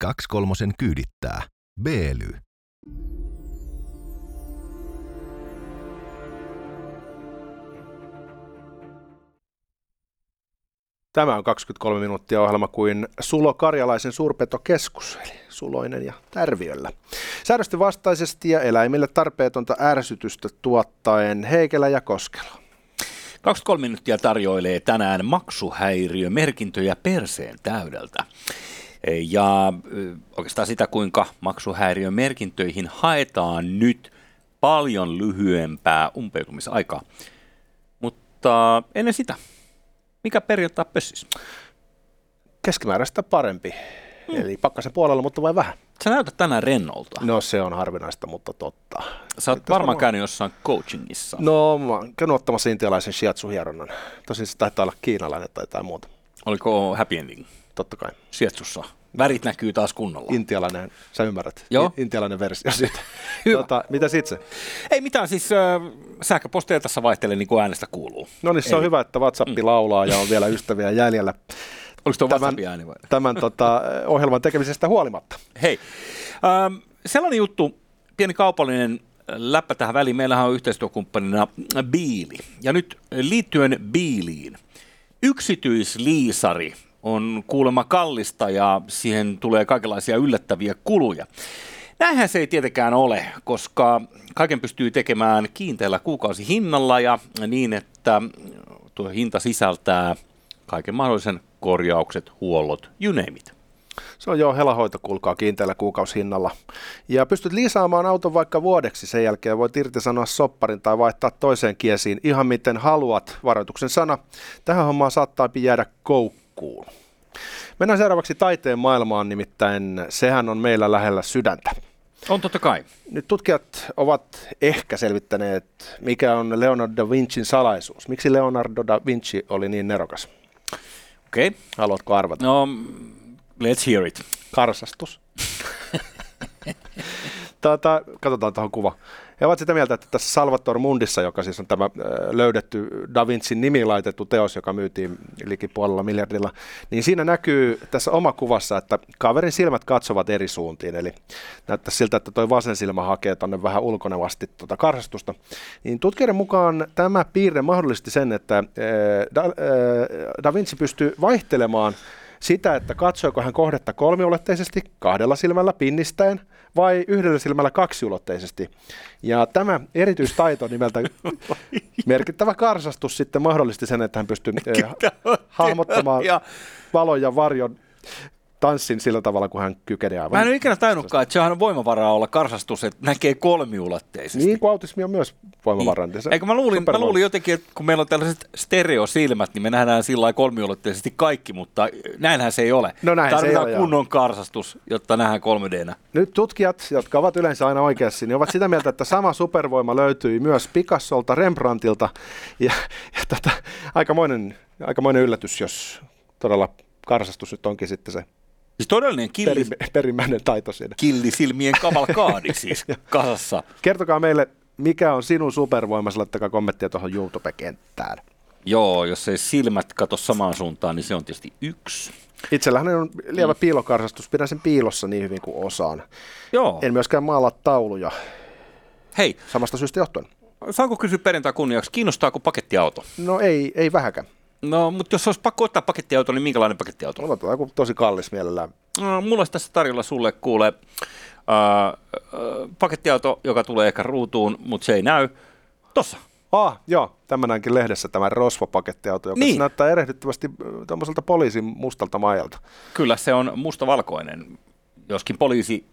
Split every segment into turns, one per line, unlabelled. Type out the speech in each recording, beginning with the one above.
Kaksi kolmosen kyydittää. Beely.
Tämä on 23 minuuttia ohjelma kuin Sulo Karjalaisen suurpetokeskus, eli Suloinen ja Tärviöllä. Säädösten vastaisesti ja eläimille tarpeetonta ärsytystä tuottaen Heikelä ja Koskela.
23 minuuttia tarjoilee tänään maksuhäiriömerkintöjä perseen täydeltä. Ja oikeastaan sitä, kuinka maksuhäiriömerkintöihin haetaan nyt paljon lyhyempää umpeutumisaikaa. Mutta ennen sitä, mikä perjantai pössis?
Keskimääräistä parempi. Hmm. Eli pakkasen puolella, mutta vain vähän.
Sä näytät tänään rennolta.
No se on harvinaista, mutta totta.
Sä oot varmaan käynyt jossain coachingissa.
No mä oon käynyt ottamassa intialaisen shiatsu-hieronnan. Tosin se taitaa olla kiinalainen tai jotain muuta.
Oliko happy ending?
Totta kai.
Shiatsussa. Värit näkyy taas kunnolla.
Intialainen, sä ymmärrät.
Joo.
Intialainen versio siitä. tota, mitä itse?
Ei mitään, siis äh, sähköposteja tässä vaihtelee niin kuin äänestä kuuluu.
No niin, se Eli... on hyvä, että WhatsApp mm. laulaa ja on vielä ystäviä jäljellä.
Oliko tuo tämän, ääni vai?
Tämän tota, ohjelman tekemisestä huolimatta.
Hei, ähm, sellainen juttu, pieni kaupallinen läppä tähän väliin. Meillähän on yhteistyökumppanina Biili. Ja nyt liittyen Biiliin. Yksityisliisari on kuulemma kallista ja siihen tulee kaikenlaisia yllättäviä kuluja. Näinhän se ei tietenkään ole, koska kaiken pystyy tekemään kiinteällä kuukausihinnalla ja niin, että tuo hinta sisältää kaiken mahdollisen korjaukset, huollot, you name it.
Se on jo helahoito, kuulkaa kiinteällä kuukausihinnalla. Ja pystyt liisaamaan auton vaikka vuodeksi, sen jälkeen voit irtisanoa sopparin tai vaihtaa toiseen kiesiin ihan miten haluat. Varoituksen sana, tähän hommaan saattaa jäädä koukkuun. Mennään seuraavaksi taiteen maailmaan, nimittäin sehän on meillä lähellä sydäntä.
On totta kai.
Nyt tutkijat ovat ehkä selvittäneet, mikä on Leonardo da Vincin salaisuus. Miksi Leonardo da Vinci oli niin nerokas?
Okei. Okay.
Haluatko arvata?
No, let's hear it.
Karsastus. Tuota, katsotaan tuohon kuva. He ovat sitä mieltä, että tässä Salvator Mundissa, joka siis on tämä löydetty Da Vincin nimi laitettu teos, joka myytiin liki puolella miljardilla, niin siinä näkyy tässä oma kuvassa, että kaverin silmät katsovat eri suuntiin, eli näyttää siltä, että tuo vasen silmä hakee tuonne vähän ulkonevasti tuota karsastusta. Niin tutkijoiden mukaan tämä piirre mahdollisti sen, että Da, da Vinci pystyy vaihtelemaan sitä, että katsoiko hän kohdetta kolmiulotteisesti kahdella silmällä pinnistäen vai yhdellä silmällä kaksiulotteisesti. Ja tämä erityistaito nimeltä merkittävä karsastus sitten mahdollisti sen, että hän pystyi eh, hahmottamaan valon ja varjon tanssin sillä tavalla, kun hän kykenee aivan.
Mä en ole ikinä tajunnutkaan, että sehän on voimavaraa olla karsastus, että näkee kolmiulotteisesti.
Niin kuin autismi on myös voimavaraa.
Niin. Eikö mä luulin, mä luulin jotenkin, että kun meillä on tällaiset stereosilmät, niin me nähdään sillä kolmiulotteisesti kaikki, mutta näinhän se ei ole.
No näin
Tarvitaan
se ei
kunnon ole, karsastus, jotta nähdään 3 d
Nyt tutkijat, jotka ovat yleensä aina oikeassa, niin ovat sitä mieltä, että sama supervoima löytyi myös Picassolta, Rembrandtilta ja, ja tota, aikamoinen, aikamoinen yllätys, jos todella karsastus nyt onkin sitten se
Siis todellinen killi,
Perim, perimmäinen taito siinä.
Killisilmien kavalkaadi siis kasassa.
Kertokaa meille, mikä on sinun supervoima, laittakaa kommenttia tuohon YouTube-kenttään.
Joo, jos ei silmät kato samaan suuntaan, niin se on tietysti yksi.
Itsellähän on lievä mm. piilokarsastus, pidän sen piilossa niin hyvin kuin osaan.
Joo.
En myöskään maalaa tauluja.
Hei.
Samasta syystä johtuen.
Saanko kysyä perjantai kunniaksi, kiinnostaako pakettiauto?
No ei, ei vähäkään.
No, mutta jos olisi pakko ottaa pakettiauto, niin minkälainen pakettiauto?
Mulla on joku tosi kallis mielellään.
No, mulla olisi tässä tarjolla sulle kuule äh, äh, pakettiauto, joka tulee ehkä ruutuun, mutta se ei näy. Tossa.
Ah, joo, tämä näinkin lehdessä tämä Rosvo-pakettiauto, joka niin. näyttää erehdyttävästi tuommoiselta poliisin mustalta majalta.
Kyllä, se on mustavalkoinen, joskin poliisi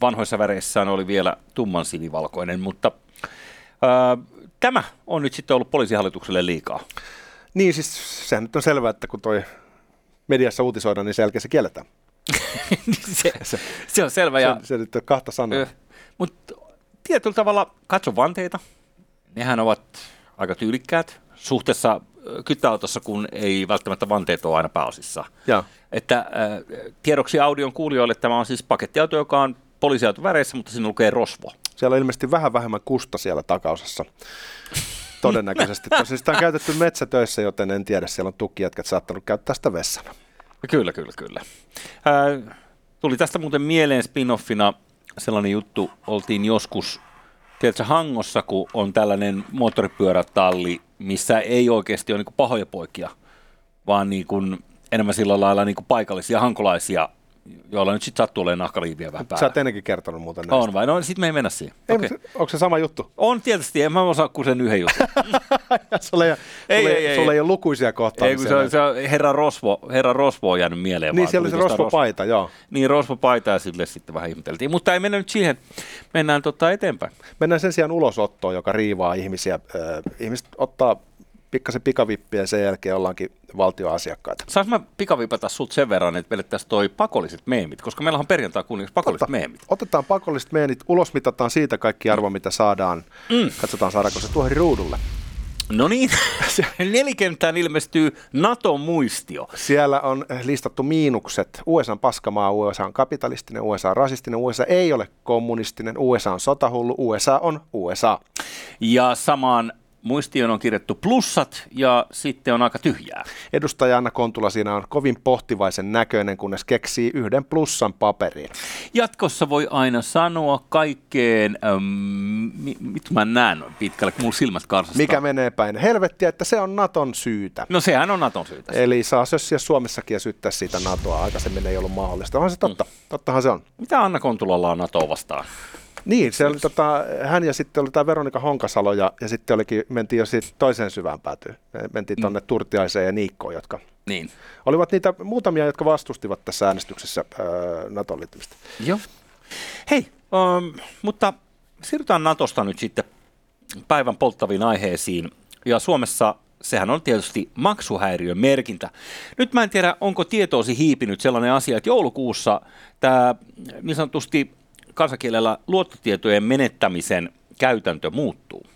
vanhoissa väreissään oli vielä tumman sinivalkoinen, mutta äh, tämä on nyt sitten ollut poliisihallitukselle liikaa.
Niin, siis sehän nyt on selvää, että kun toi mediassa uutisoidaan, niin sen jälkeen se kielletään.
se, se, se on selvä. Ja,
se, se nyt on kahta sanaa.
Mutta tietyllä tavalla katso vanteita. Nehän ovat aika tyylikkäät suhteessa kyttäautossa, kun ei välttämättä vanteet ole aina pääosissa.
Ja.
Että äh, tiedoksi audion kuulijoille tämä on siis pakettiauto, joka on poliisiauto väreissä, mutta siinä lukee Rosvo.
Siellä on ilmeisesti vähän vähemmän kusta siellä takaosassa. Todennäköisesti. Tosin sitä on käytetty metsätöissä, joten en tiedä, siellä on tukijätkät saattanut käyttää sitä vessana.
Kyllä, kyllä, kyllä. Ää, Tuli tästä muuten mieleen spin-offina sellainen juttu, oltiin joskus, tiedätkö, Hangossa, kun on tällainen moottoripyörätalli, missä ei oikeasti ole niin pahoja poikia, vaan niin kuin enemmän sillä lailla niin kuin paikallisia hankolaisia joilla nyt sitten sattuu olemaan nahkaliiviä vähän päällä.
Sä oot ennenkin kertonut muuten näistä.
On vai? No sitten me ei mennä siihen.
Ei,
okay.
mutta onko se sama juttu?
On tietysti, en mä osaa kuin sen yhden jutun.
sulla ei,
Ei,
sulla
ei, ei,
sulla
ei.
ei ole lukuisia kohtaamisia.
ei, kun se, on- se on herra Rosvo, herra Rosvo on jäänyt mieleen.
niin, siellä oli se rosvopaita, joo.
Ros- Niin, Rosvo-paita ja sille sitten vähän ihmeteltiin. Mutta ei mennä nyt siihen. Mennään tota eteenpäin.
Mennään sen sijaan ulosottoon, joka riivaa ihmisiä. Äh, ihmiset ottaa pikkasen pikavippiä ja sen jälkeen ollaankin valtioasiakkaita.
Saanko mä pikavipata sut sen verran, että vedettäisiin toi pakolliset meemit, koska meillä on perjantai kunniaksi pakolliset
Ota-
meemit.
Otetaan pakolliset meenit, ulos mitataan siitä kaikki arvo, mitä saadaan. Mm. Katsotaan saadaanko se tuohon ruudulle.
No niin, nelikenttään ilmestyy NATO-muistio.
Siellä on listattu miinukset. USA on paskamaa, USA on kapitalistinen, USA on rasistinen, USA ei ole kommunistinen, USA on sotahullu, USA on USA.
Ja samaan muistioon on kirjattu plussat ja sitten on aika tyhjää.
Edustaja Anna Kontula siinä on kovin pohtivaisen näköinen, kunnes keksii yhden plussan paperiin.
Jatkossa voi aina sanoa kaikkeen, äm, mi, mit mä näen pitkälle, kun mulla silmät karsastaa.
Mikä menee päin helvettiä, että se on Naton syytä.
No sehän on Naton syytä.
Eli saa sössiä Suomessakin ja syyttää siitä NATOa. Aikaisemmin ei ollut mahdollista. On se totta.
Mm.
Tottahan se on.
Mitä Anna Kontulalla on NATOa vastaan?
Niin, se oli, tota, hän ja sitten oli tämä Veronika Honkasalo ja, ja sitten olikin, mentiin jo siitä toiseen syvään päätyyn. Me Mentiin tuonne Turtiaiseen ja Niikkoon, jotka
Niin.
olivat niitä muutamia, jotka vastustivat tässä äänestyksessä öö, Naton liittymistä.
Joo. Hei, um, mutta siirrytään Natosta nyt sitten päivän polttaviin aiheisiin. Ja Suomessa sehän on tietysti maksuhäiriön merkintä. Nyt mä en tiedä, onko tietoosi hiipinyt sellainen asia, että joulukuussa tämä niin sanotusti kansankielellä luottotietojen menettämisen käytäntö muuttuu.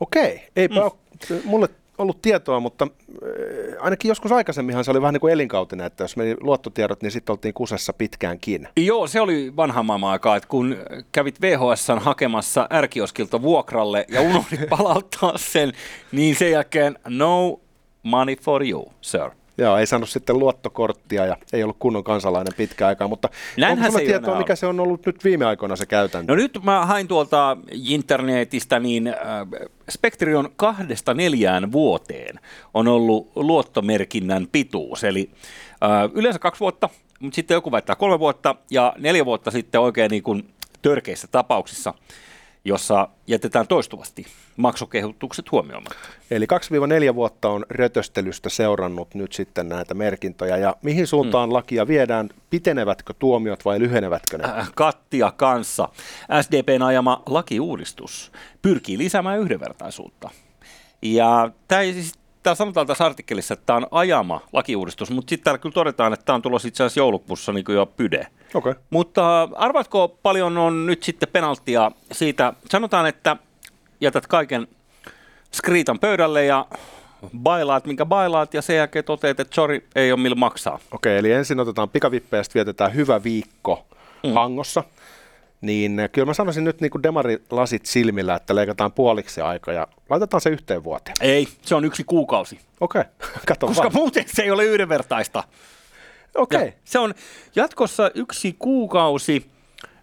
Okei, eipä mm. ole mulle ollut tietoa, mutta äh, ainakin joskus aikaisemminhan se oli vähän niin kuin elinkautinen, että jos meni luottotiedot, niin sitten oltiin kusessa pitkäänkin.
Joo, se oli vanha maailman aikaa, että kun kävit VHS hakemassa ärkioskilta vuokralle ja unohdit palauttaa sen, niin sen jälkeen no money for you, sir.
Joo, ei saanut sitten luottokorttia ja ei ollut kunnon kansalainen pitkä aikaa, mutta
Näinhän
onko
se
tietoa,
enää
mikä
ole.
se on ollut nyt viime aikoina se käytäntö?
No nyt mä hain tuolta internetistä, niin äh, Spektri on kahdesta neljään vuoteen on ollut luottomerkinnän pituus, eli äh, yleensä kaksi vuotta, mutta sitten joku väittää kolme vuotta ja neljä vuotta sitten oikein niin kuin törkeissä tapauksissa, jossa jätetään toistuvasti maksukehotukset huomioimatta.
Eli 2-4 vuotta on rötöstelystä seurannut nyt sitten näitä merkintöjä ja mihin suuntaan mm. lakia viedään? Pitenevätkö tuomiot vai lyhenevätkö ne?
Äh, Kattia kanssa. SDPn ajama lakiuudistus pyrkii lisäämään yhdenvertaisuutta. Ja tämä ei siis Tää sanotaan tässä artikkelissa, että tämä on ajama lakiuudistus, mutta sitten täällä kyllä todetaan, että tämä on tulossa itse asiassa joulukuussa niin kuin jo pyde.
Okei. Okay.
Mutta arvatko paljon on nyt sitten penaltia siitä, sanotaan, että jätät kaiken skriitan pöydälle ja bailaat, minkä bailaat, ja sen jälkeen toteat, että sorry, ei ole millä maksaa.
Okei, eli ensin otetaan pikavippejä sitten vietetään hyvä viikko mm. Hangossa. Niin eh, kyllä mä sanoisin nyt niin kuin demarilasit silmillä, että leikataan puoliksi aika ja laitetaan se yhteen vuoteen.
Ei, se on yksi kuukausi.
Okei, kato
Koska
vaan.
muuten se ei ole yhdenvertaista.
Okei,
Ja Se on jatkossa yksi kuukausi,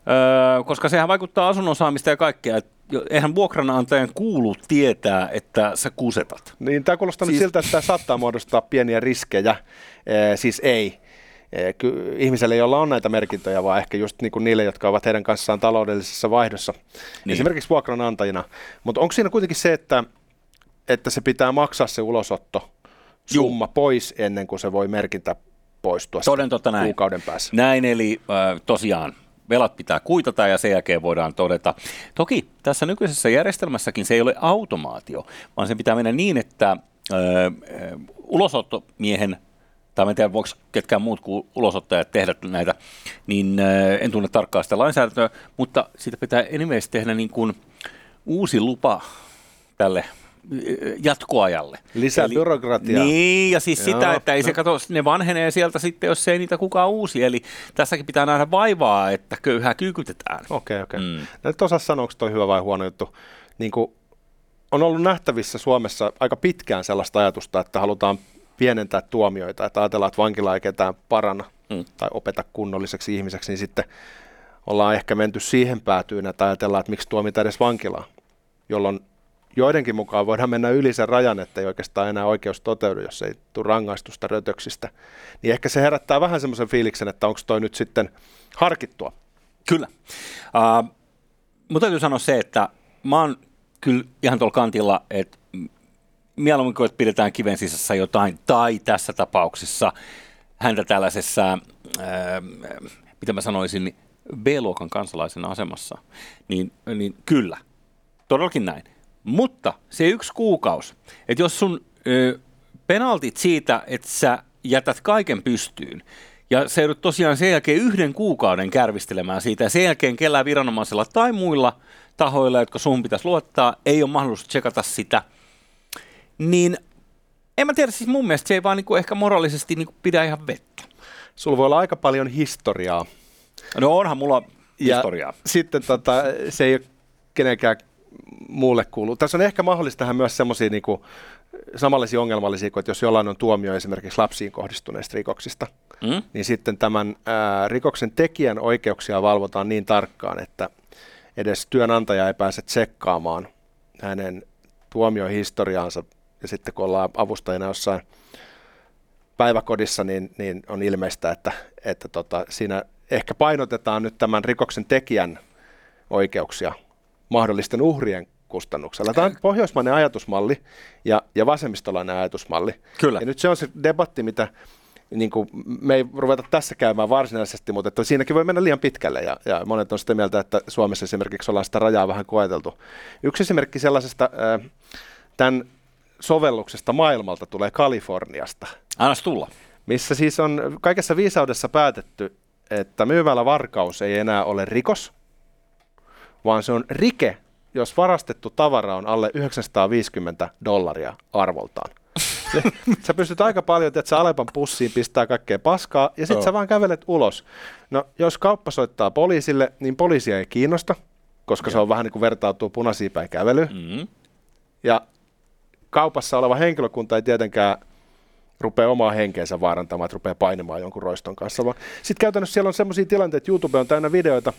öö, koska sehän vaikuttaa asunnon saamista ja kaikkea. Et eihän vuokranantajan kuulu tietää, että sä kusetat.
niin tämä kuulostaa siis... Nyt siltä, että tämä saattaa muodostaa pieniä riskejä. Eh, siis ei. Ihmiselle, jolla on näitä merkintöjä, vaan ehkä just niin kuin niille, jotka ovat heidän kanssaan taloudellisessa vaihdossa, niin. esimerkiksi vuokranantajina. Mutta onko siinä kuitenkin se, että, että se pitää maksaa se ulosotto summa pois ennen kuin se voi merkintä poistua
Toden totta näin.
kuukauden päässä?
Näin, eli äh, tosiaan velat pitää kuitata ja sen jälkeen voidaan todeta. Toki tässä nykyisessä järjestelmässäkin se ei ole automaatio, vaan se pitää mennä niin, että äh, ulosottomiehen tai en tiedä, voiko ketkään muut kuin ulosottajat tehdä näitä, niin äh, en tunne tarkkaan sitä lainsäädäntöä, mutta siitä pitää anyways tehdä niin kuin uusi lupa tälle äh, jatkoajalle.
Lisää byrokratiaa.
Niin, ja siis
Joo,
sitä, että ei se
no.
kato, ne vanhenee sieltä sitten, jos ei niitä kukaan uusi. Eli tässäkin pitää nähdä vaivaa, että köyhää kyykytetään.
Okei, okei.
Mm.
Mm. Nyt osaa sanoa, onko toi hyvä vai huono juttu. Niin kuin on ollut nähtävissä Suomessa aika pitkään sellaista ajatusta, että halutaan pienentää tuomioita, että ajatellaan, että vankila ei ketään parana
Mm.
tai opeta kunnolliseksi ihmiseksi, niin sitten ollaan ehkä menty siihen päätyyn, että ajatellaan, että miksi tuomita edes vankilaa, jolloin joidenkin mukaan voidaan mennä yli sen rajan, että ei oikeastaan enää oikeus toteudu, jos ei tule rangaistusta rötöksistä. Niin ehkä se herättää vähän semmoisen fiiliksen, että onko toi nyt sitten harkittua.
Kyllä. Uh, mutta täytyy sanoa se, että mä oon kyllä ihan tuolla kantilla, että mieluummin kuin pidetään kiven sisässä jotain, tai tässä tapauksessa häntä tällaisessa, ää, mitä mä sanoisin, B-luokan kansalaisen asemassa, niin, niin kyllä, todellakin näin. Mutta se yksi kuukausi, että jos sun ö, penaltit siitä, että sä jätät kaiken pystyyn, ja se joudut tosiaan sen jälkeen yhden kuukauden kärvistelemään siitä, ja sen jälkeen kellään viranomaisella tai muilla tahoilla, jotka sun pitäisi luottaa, ei ole mahdollisuus tsekata sitä, niin en mä tiedä, siis mun mielestä se ei vaan niinku ehkä moraalisesti niinku pidä ihan vettä.
Sulla voi olla aika paljon historiaa.
No onhan mulla
Ja
historiaa.
sitten tota, se ei ole kenenkään muulle kuulu. Tässä on ehkä mahdollista tähän myös semmoisia niinku, samanlaisia ongelmallisia kuin, että jos jollain on tuomio esimerkiksi lapsiin kohdistuneista rikoksista,
Mm?
niin sitten tämän ää, rikoksen tekijän oikeuksia valvotaan niin tarkkaan, että edes työnantaja ei pääse tsekkaamaan hänen tuomiohistoriaansa. Ja sitten kun ollaan avustajina jossain päiväkodissa, niin, niin on ilmeistä, että, että tota, siinä ehkä painotetaan nyt tämän rikoksen tekijän oikeuksia mahdollisten uhrien kustannuksella. Tämä on pohjoismainen ajatusmalli ja, ja vasemmistolainen ajatusmalli.
Kyllä.
Ja nyt se on se debatti, mitä niin kuin, me ei ruveta tässä käymään varsinaisesti, mutta että siinäkin voi mennä liian pitkälle ja, ja monet on sitä mieltä, että Suomessa esimerkiksi ollaan sitä rajaa vähän koeteltu. Yksi esimerkki sellaisesta tämän sovelluksesta maailmalta tulee Kaliforniasta,
Annas tulla.
missä siis on kaikessa viisaudessa päätetty, että myymällä varkaus ei enää ole rikos, vaan se on rike, jos varastettu tavara on alle 950 dollaria arvoltaan. sä pystyt aika paljon, että sä Alepan pussiin pistää kaikkea paskaa, ja sitten
Joo.
sä vaan kävelet ulos. No, jos kauppa soittaa poliisille, niin poliisia ei kiinnosta, koska se on vähän niin kuin vertautuu punaisiin päin kävelyyn.
Mm.
Ja kaupassa oleva henkilökunta ei tietenkään rupea omaa henkeensä vaarantamaan, että rupeaa painimaan jonkun roiston kanssa. Sitten käytännössä siellä on sellaisia tilanteita, että YouTube on täynnä videoita,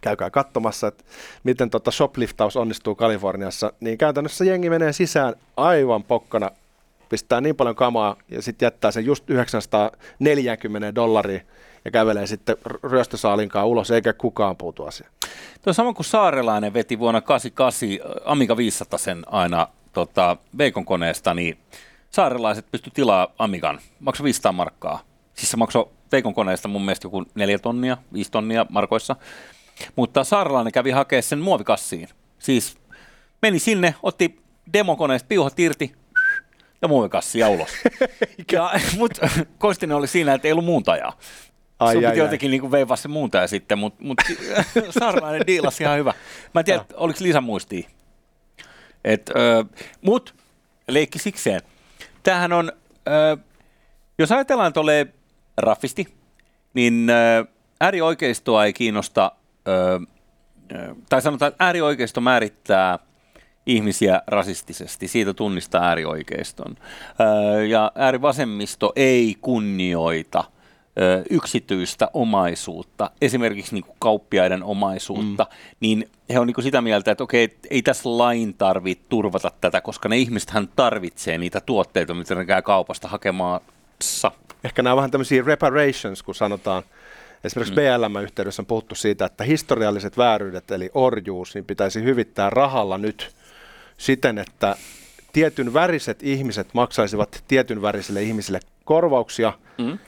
käykää katsomassa, että miten tota shopliftaus onnistuu Kaliforniassa, niin käytännössä jengi menee sisään aivan pokkana, pistää niin paljon kamaa ja sitten jättää sen just 940 dollaria ja kävelee sitten ryöstösaalinkaan ulos, eikä kukaan puutu asiaan.
Tuo sama kuin Saarelainen veti vuonna 88 Amiga 500 sen aina tota, Veikon koneesta, niin saarelaiset pysty tilaa Amigan. Maksoi 500 markkaa. Siis se maksoi Veikon koneesta mun mielestä joku 4 tonnia, 5 tonnia markoissa. Mutta saarelainen kävi hakea sen muovikassiin. Siis meni sinne, otti demokoneesta piuhat irti ja muovikassia ulos. ja, mutta Kostinen oli siinä, että ei ollut muuntajaa.
Ai,
Sun
ai,
piti
ai.
jotenkin niin veivaa se muuntaja sitten, mutta mut, saarelainen diilasi ihan hyvä. Mä en tiedä, oliko Liisa muistia. Mut, leikki sikseen. Tämähän on, ö, jos ajatellaan, ole raffisti, niin ö, äärioikeistoa ei kiinnosta, ö, ö, tai sanotaan, että äärioikeisto määrittää ihmisiä rasistisesti. Siitä tunnistaa äärioikeiston. Ö, ja äärivasemmisto ei kunnioita yksityistä omaisuutta, esimerkiksi niin kuin kauppiaiden omaisuutta, mm. niin he on niin kuin sitä mieltä, että okei, ei tässä lain tarvitse turvata tätä, koska ne ihmisethän tarvitsee niitä tuotteita, mitä ne käy kaupasta hakemaassa.
Ehkä nämä on vähän tämmöisiä reparations, kun sanotaan. Esimerkiksi mm. BLM-yhteydessä on puhuttu siitä, että historialliset vääryydet, eli orjuus, niin pitäisi hyvittää rahalla nyt siten, että tietyn väriset ihmiset maksaisivat tietyn värisille ihmisille korvauksia
Mm.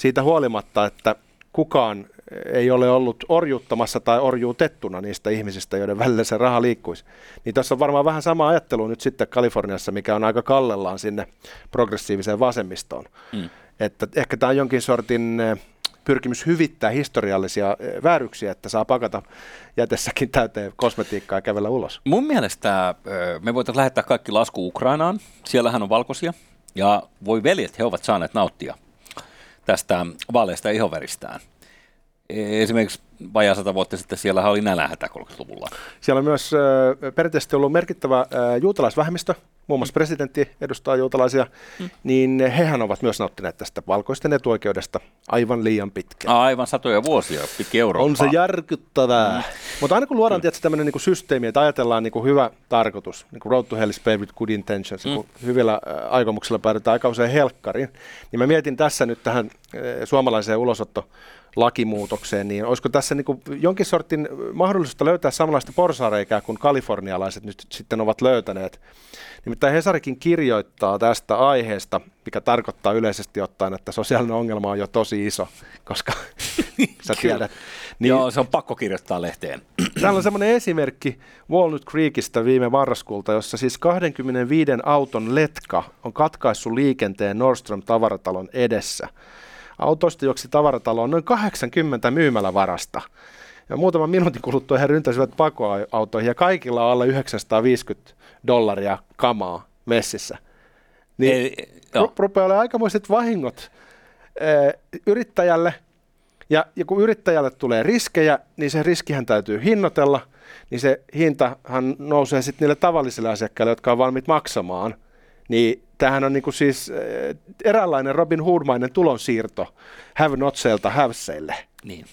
Siitä huolimatta, että kukaan ei ole ollut orjuuttamassa tai orjuutettuna niistä ihmisistä, joiden välillä se raha liikkuisi. Niin tässä on varmaan vähän sama ajattelu nyt sitten Kaliforniassa, mikä on aika kallellaan sinne progressiiviseen vasemmistoon.
Mm.
Että ehkä tämä on jonkin sortin eh, pyrkimys hyvittää historiallisia eh, vääryksiä, että saa pakata jätessäkin täyteen kosmetiikkaa ja kävellä ulos.
Mun mielestä ö, me voitaisiin lähettää kaikki lasku Ukrainaan. Siellähän on valkoisia. Ja voi veljet, he ovat saaneet nauttia tästä vaaleista ihoveristään. Esimerkiksi vajaa sata vuotta sitten siellä oli nälänhätä 30-luvulla.
Siellä on myös äh, perinteisesti ollut merkittävä äh, juutalaisvähemmistö muun muassa presidentti edustaa juutalaisia, mm. niin hehän ovat myös nauttineet tästä valkoisten etuoikeudesta aivan liian pitkään.
Aivan satoja vuosia pitkin Eurooppaa.
On se järkyttävää. Mm. Mutta aina kun luodaan tietysti tämmöinen niin systeemi, että ajatellaan niin kuin hyvä tarkoitus, niin kuin road to hell is paved with good intentions, mm. kun hyvillä äh, aikomuksilla päädytään aika usein helkkariin, niin mä mietin tässä nyt tähän äh, suomalaiseen ulosotto lakimuutokseen, niin olisiko tässä niin kuin jonkin sortin mahdollisuutta löytää samanlaista porsareikää kuin kalifornialaiset nyt sitten ovat löytäneet. Nimittäin Hesarikin kirjoittaa tästä aiheesta, mikä tarkoittaa yleisesti ottaen, että sosiaalinen ongelma on jo tosi iso, koska sä tiedät.
Niin, Joo, se on pakko kirjoittaa lehteen.
Täällä on semmoinen esimerkki Walnut Creekistä viime marraskuulta, jossa siis 25 auton letka on katkaissut liikenteen Nordstrom tavaratalon edessä. Autosta juoksi tavarataloon noin 80 myymälävarasta. Ja muutaman minuutin kuluttua he ryntäsivät pakoautoihin ja kaikilla on alle 950 dollaria kamaa messissä. Niin Ei, ru- rupeaa olemaan aikamoiset vahingot ee, yrittäjälle. Ja, ja kun yrittäjälle tulee riskejä, niin se riskihän täytyy hinnoitella, niin se hintahan nousee sitten niille tavallisille asiakkaille, jotka on valmiit maksamaan. Niin tämähän on niinku siis eräänlainen Robin Hoodmainen tulonsiirto have notseilta haveseille.
Niin.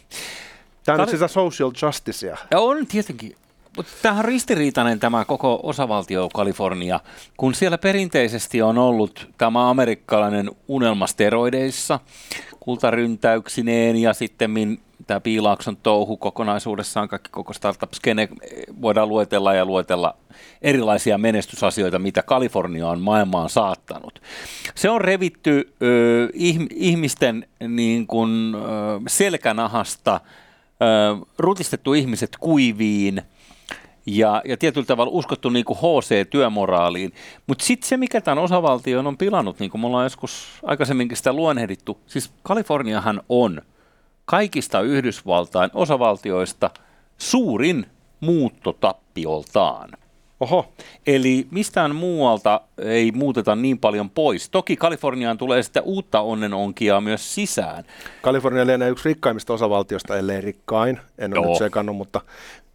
Tämä on Tar- siis social justicea.
Ja on tietenkin. Mutta tämähän on ristiriitainen tämä koko osavaltio Kalifornia, kun siellä perinteisesti on ollut tämä amerikkalainen unelma steroideissa, kultaryntäyksineen ja sitten tämä Piilaakson touhu kokonaisuudessaan, kaikki koko startup skene, voidaan luetella ja luetella erilaisia menestysasioita, mitä Kalifornia on maailmaan saattanut. Se on revitty ö, ihmisten niin kuin, ö, selkänahasta, ö, rutistettu ihmiset kuiviin – ja, ja tietyllä tavalla uskottu niin kuin HC-työmoraaliin. Mutta sitten se, mikä tämän osavaltion on pilannut, niin kuin me ollaan joskus aikaisemminkin sitä luonnehdittu, siis Kaliforniahan on kaikista Yhdysvaltain osavaltioista suurin muuttotappioltaan.
Oho.
Eli mistään muualta ei muuteta niin paljon pois. Toki Kaliforniaan tulee sitä uutta onnenonkia myös sisään.
Kalifornia lienee yksi rikkaimmista osavaltiosta, ellei rikkain. En ole nyt sekannut, mutta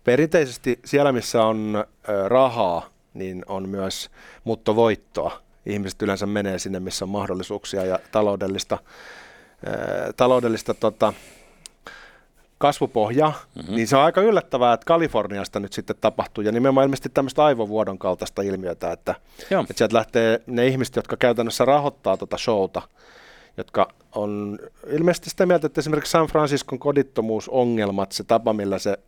Perinteisesti siellä, missä on rahaa, niin on myös muuttovoittoa. Ihmiset yleensä menee sinne, missä on mahdollisuuksia ja taloudellista, taloudellista tota, kasvupohjaa, mm-hmm. niin se on aika yllättävää, että Kaliforniasta nyt sitten tapahtuu, ja nimenomaan ilmeisesti tämmöistä aivovuodon kaltaista ilmiötä, että, että sieltä lähtee ne ihmiset, jotka käytännössä rahoittaa tuota showta, jotka on ilmeisesti sitä mieltä, että esimerkiksi San Franciscon kodittomuusongelmat, se tapa, millä se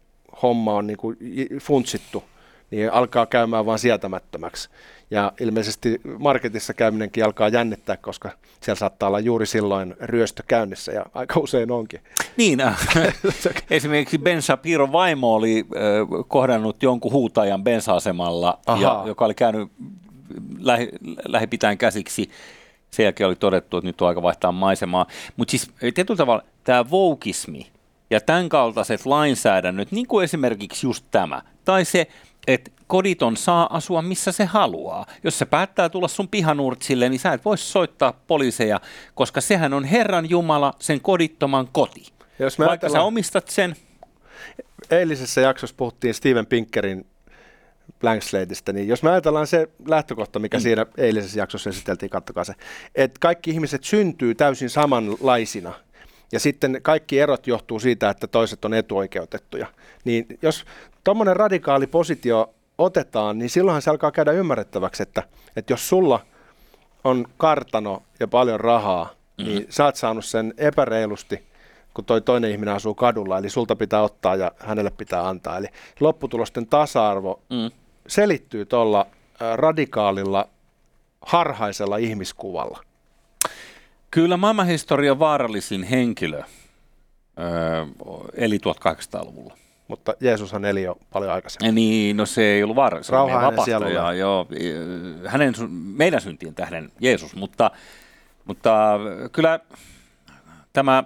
homma on niin kuin funtsittu, niin alkaa käymään vain sietämättömäksi. Ja ilmeisesti marketissa käyminenkin alkaa jännittää, koska siellä saattaa olla juuri silloin ryöstö käynnissä, ja aika usein onkin.
Niin, äh, esimerkiksi Ben Shapiro vaimo oli äh, kohdannut jonkun huutajan bensa-asemalla, ja, joka oli käynyt lähi, lähipitäen käsiksi. Sen jälkeen oli todettu, että nyt on aika vaihtaa maisemaa. Mutta siis tietyllä tavalla tämä voukismi, ja tämän kaltaiset lainsäädännöt, niin kuin esimerkiksi just tämä, tai se, että koditon saa asua missä se haluaa. Jos se päättää tulla sun pihanurtsille, niin sä et voi soittaa poliiseja, koska sehän on Herran Jumala sen kodittoman koti. Jos me Vaikka sä omistat sen.
Eilisessä jaksossa puhuttiin Steven Pinkerin Blank Slateista, niin jos me ajatellaan se lähtökohta, mikä mm. siinä eilisessä jaksossa esiteltiin, kattokaa se, että kaikki ihmiset syntyy täysin samanlaisina – ja sitten kaikki erot johtuu siitä, että toiset on etuoikeutettuja. Niin jos tuommoinen radikaali positio otetaan, niin silloinhan se alkaa käydä ymmärrettäväksi, että, että jos sulla on kartano ja paljon rahaa, mm-hmm. niin sä oot saanut sen epäreilusti, kun toi toinen ihminen asuu kadulla, eli sulta pitää ottaa ja hänelle pitää antaa. Eli lopputulosten tasa-arvo mm. selittyy tuolla radikaalilla, harhaisella ihmiskuvalla.
Kyllä maailmanhistorian vaarallisin henkilö öö, eli 1800-luvulla.
Mutta Jeesushan eli jo paljon aikaisemmin.
Niin, no se ei ollut vaarallinen.
Rauha hänen
ja, joo, hänen, meidän syntien tähden Jeesus, mutta, mutta kyllä tämä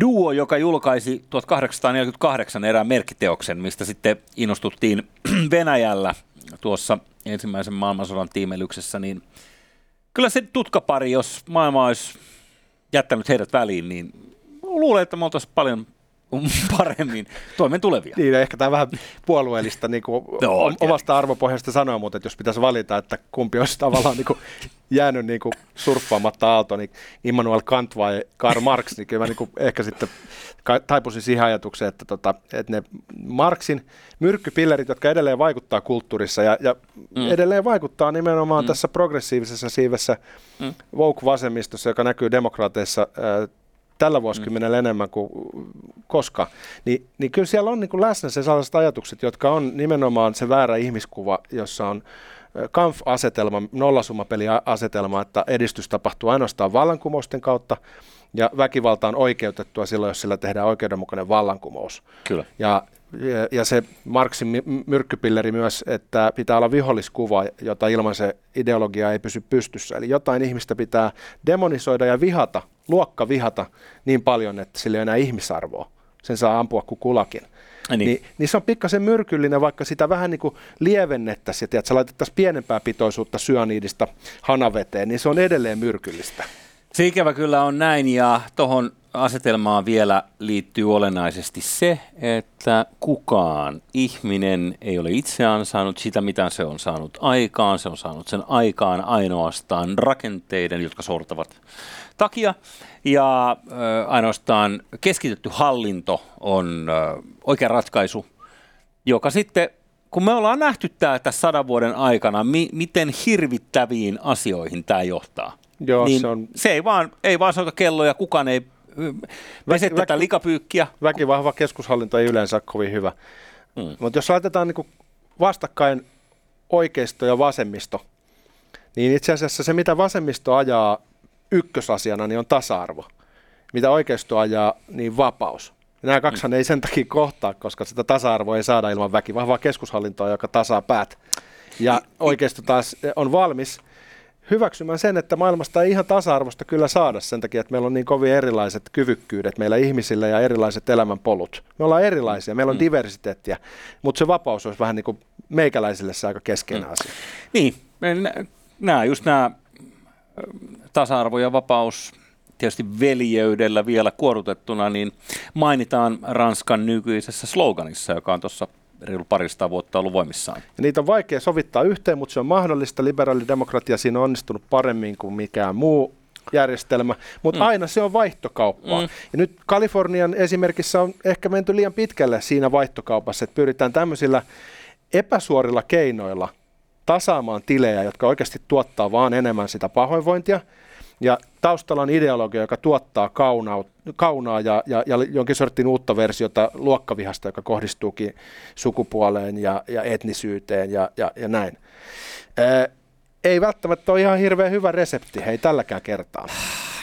duo, joka julkaisi 1848 erään merkkiteoksen, mistä sitten innostuttiin Venäjällä tuossa ensimmäisen maailmansodan tiimelyksessä, niin – kyllä se tutkapari, jos maailma olisi jättänyt heidät väliin, niin luulen, että me oltaisiin paljon paremmin toimen tulevia.
Niin, ehkä tämä vähän puolueellista niin kuin
No,
no, omasta arvopohjasta sanoa, mutta että jos pitäisi valita, että kumpi olisi tavallaan niin kuin jäänyt niin kuin surffaamatta aalto, niin Immanuel Kant vai Karl Marx, niin kyllä mä niin kuin ehkä sitten taipuisin siihen ajatukseen, että, tota, että ne Marxin myrkkypillerit, jotka edelleen vaikuttaa kulttuurissa ja, ja mm. edelleen vaikuttaa nimenomaan mm. tässä progressiivisessa siivessä mm. woke-vasemmistossa, joka näkyy demokraateissa tällä vuosikymmenellä mm. enemmän kuin koska, niin, niin kyllä siellä on niin kuin läsnä se sellaiset ajatukset, jotka on nimenomaan se väärä ihmiskuva, jossa on Kampf-asetelma, nollasummapeli-asetelma, että edistys tapahtuu ainoastaan vallankumousten kautta, ja väkivalta on oikeutettua silloin, jos sillä tehdään oikeudenmukainen vallankumous.
Kyllä.
Ja, ja, ja se Marksin myrkkypilleri myös, että pitää olla viholliskuva, jota ilman se ideologia ei pysy pystyssä. Eli jotain ihmistä pitää demonisoida ja vihata, luokka vihata niin paljon, että sillä ei ole enää ihmisarvoa. Sen saa ampua kuin kulakin. Niin. Niin, niin se on pikkasen myrkyllinen, vaikka sitä vähän niin kuin lievennettäisiin, että laitettaisiin pienempää pitoisuutta syaniidista hanaveteen, niin se on edelleen myrkyllistä.
Se ikävä kyllä on näin ja tuohon asetelmaan vielä liittyy olennaisesti se, että kukaan ihminen ei ole itse ansainnut sitä, mitä se on saanut aikaan. Se on saanut sen aikaan ainoastaan rakenteiden, jotka sortavat takia. Ja ainoastaan keskitetty hallinto on oikea ratkaisu, joka sitten kun me ollaan nähty tämä tässä sadan vuoden aikana, mi- miten hirvittäviin asioihin tämä johtaa.
Joo,
niin
se, on...
se ei vaan, ei vaan soita kelloja, kukaan ei pese tätä väki, likapyykkiä.
Väkivahva keskushallinto ei yleensä kovin hyvä. Mm. Mutta jos laitetaan niinku vastakkain oikeisto ja vasemmisto, niin itse asiassa se, mitä vasemmisto ajaa ykkösasiana, niin on tasa-arvo. Mitä oikeisto ajaa, niin vapaus. Ja nämä kaksihan mm. ei sen takia kohtaa, koska sitä tasa-arvoa ei saada ilman väkivahvaa keskushallintoa, joka tasaa päät. Ja oikeisto taas on valmis hyväksymään sen, että maailmasta ei ihan tasa-arvosta kyllä saada sen takia, että meillä on niin kovin erilaiset kyvykkyydet meillä ihmisillä ja erilaiset elämänpolut. Me ollaan erilaisia, meillä on mm. diversiteettiä, mutta se vapaus olisi vähän niin kuin meikäläisille se aika keskeinen mm. asia.
Niin, nämä just nämä tasa-arvo ja vapaus tietysti veljeydellä vielä kuorutettuna, niin mainitaan Ranskan nykyisessä sloganissa, joka on tuossa reilu parista vuotta ollut voimissaan. Ja
niitä on vaikea sovittaa yhteen, mutta se on mahdollista. Liberaalidemokratia siinä on onnistunut paremmin kuin mikään muu järjestelmä, mutta mm. aina se on vaihtokauppaa. Mm. Ja nyt Kalifornian esimerkissä on ehkä menty liian pitkälle siinä vaihtokaupassa, että pyritään tämmöisillä epäsuorilla keinoilla tasaamaan tilejä, jotka oikeasti tuottaa vaan enemmän sitä pahoinvointia – ja taustalla on ideologia, joka tuottaa kaunaa, kaunaa ja, ja, ja jonkin sortin uutta versiota luokkavihasta, joka kohdistuukin sukupuoleen ja, ja etnisyyteen ja, ja, ja näin. Ää, ei välttämättä ole ihan hirveän hyvä resepti, hei tälläkään kertaa.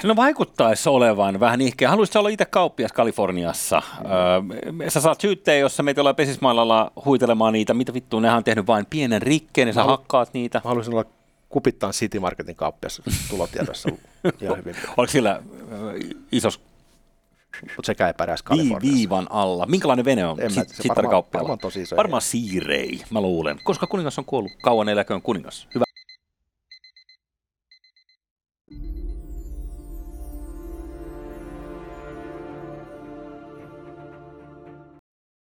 No vaikuttaisi olevan vähän ihkeä. Haluaisitko olla itse kauppias Kaliforniassa? Öö, sä saat syytteen, jossa meitä ollaan pesismailalla huitelemaan niitä. Mitä vittua, nehän on tehnyt vain pienen rikkeen, ja sä hakkaat niitä.
Mä haluaisin olla kupittaan City Marketin kauppias tulotiedossa ihan hyvin.
Oliko sillä isos
mutta sekä ei pärjäisi
Kaliforniassa. viivan alla. Minkälainen vene on? Varmaan,
varmaan tosi iso.
Varmaan siirei, mä luulen. Koska kuningas on kuollut. Kauan eläköön kuningas. Hyvä.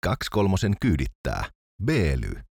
Kaksi kolmosen kyydittää. Beely.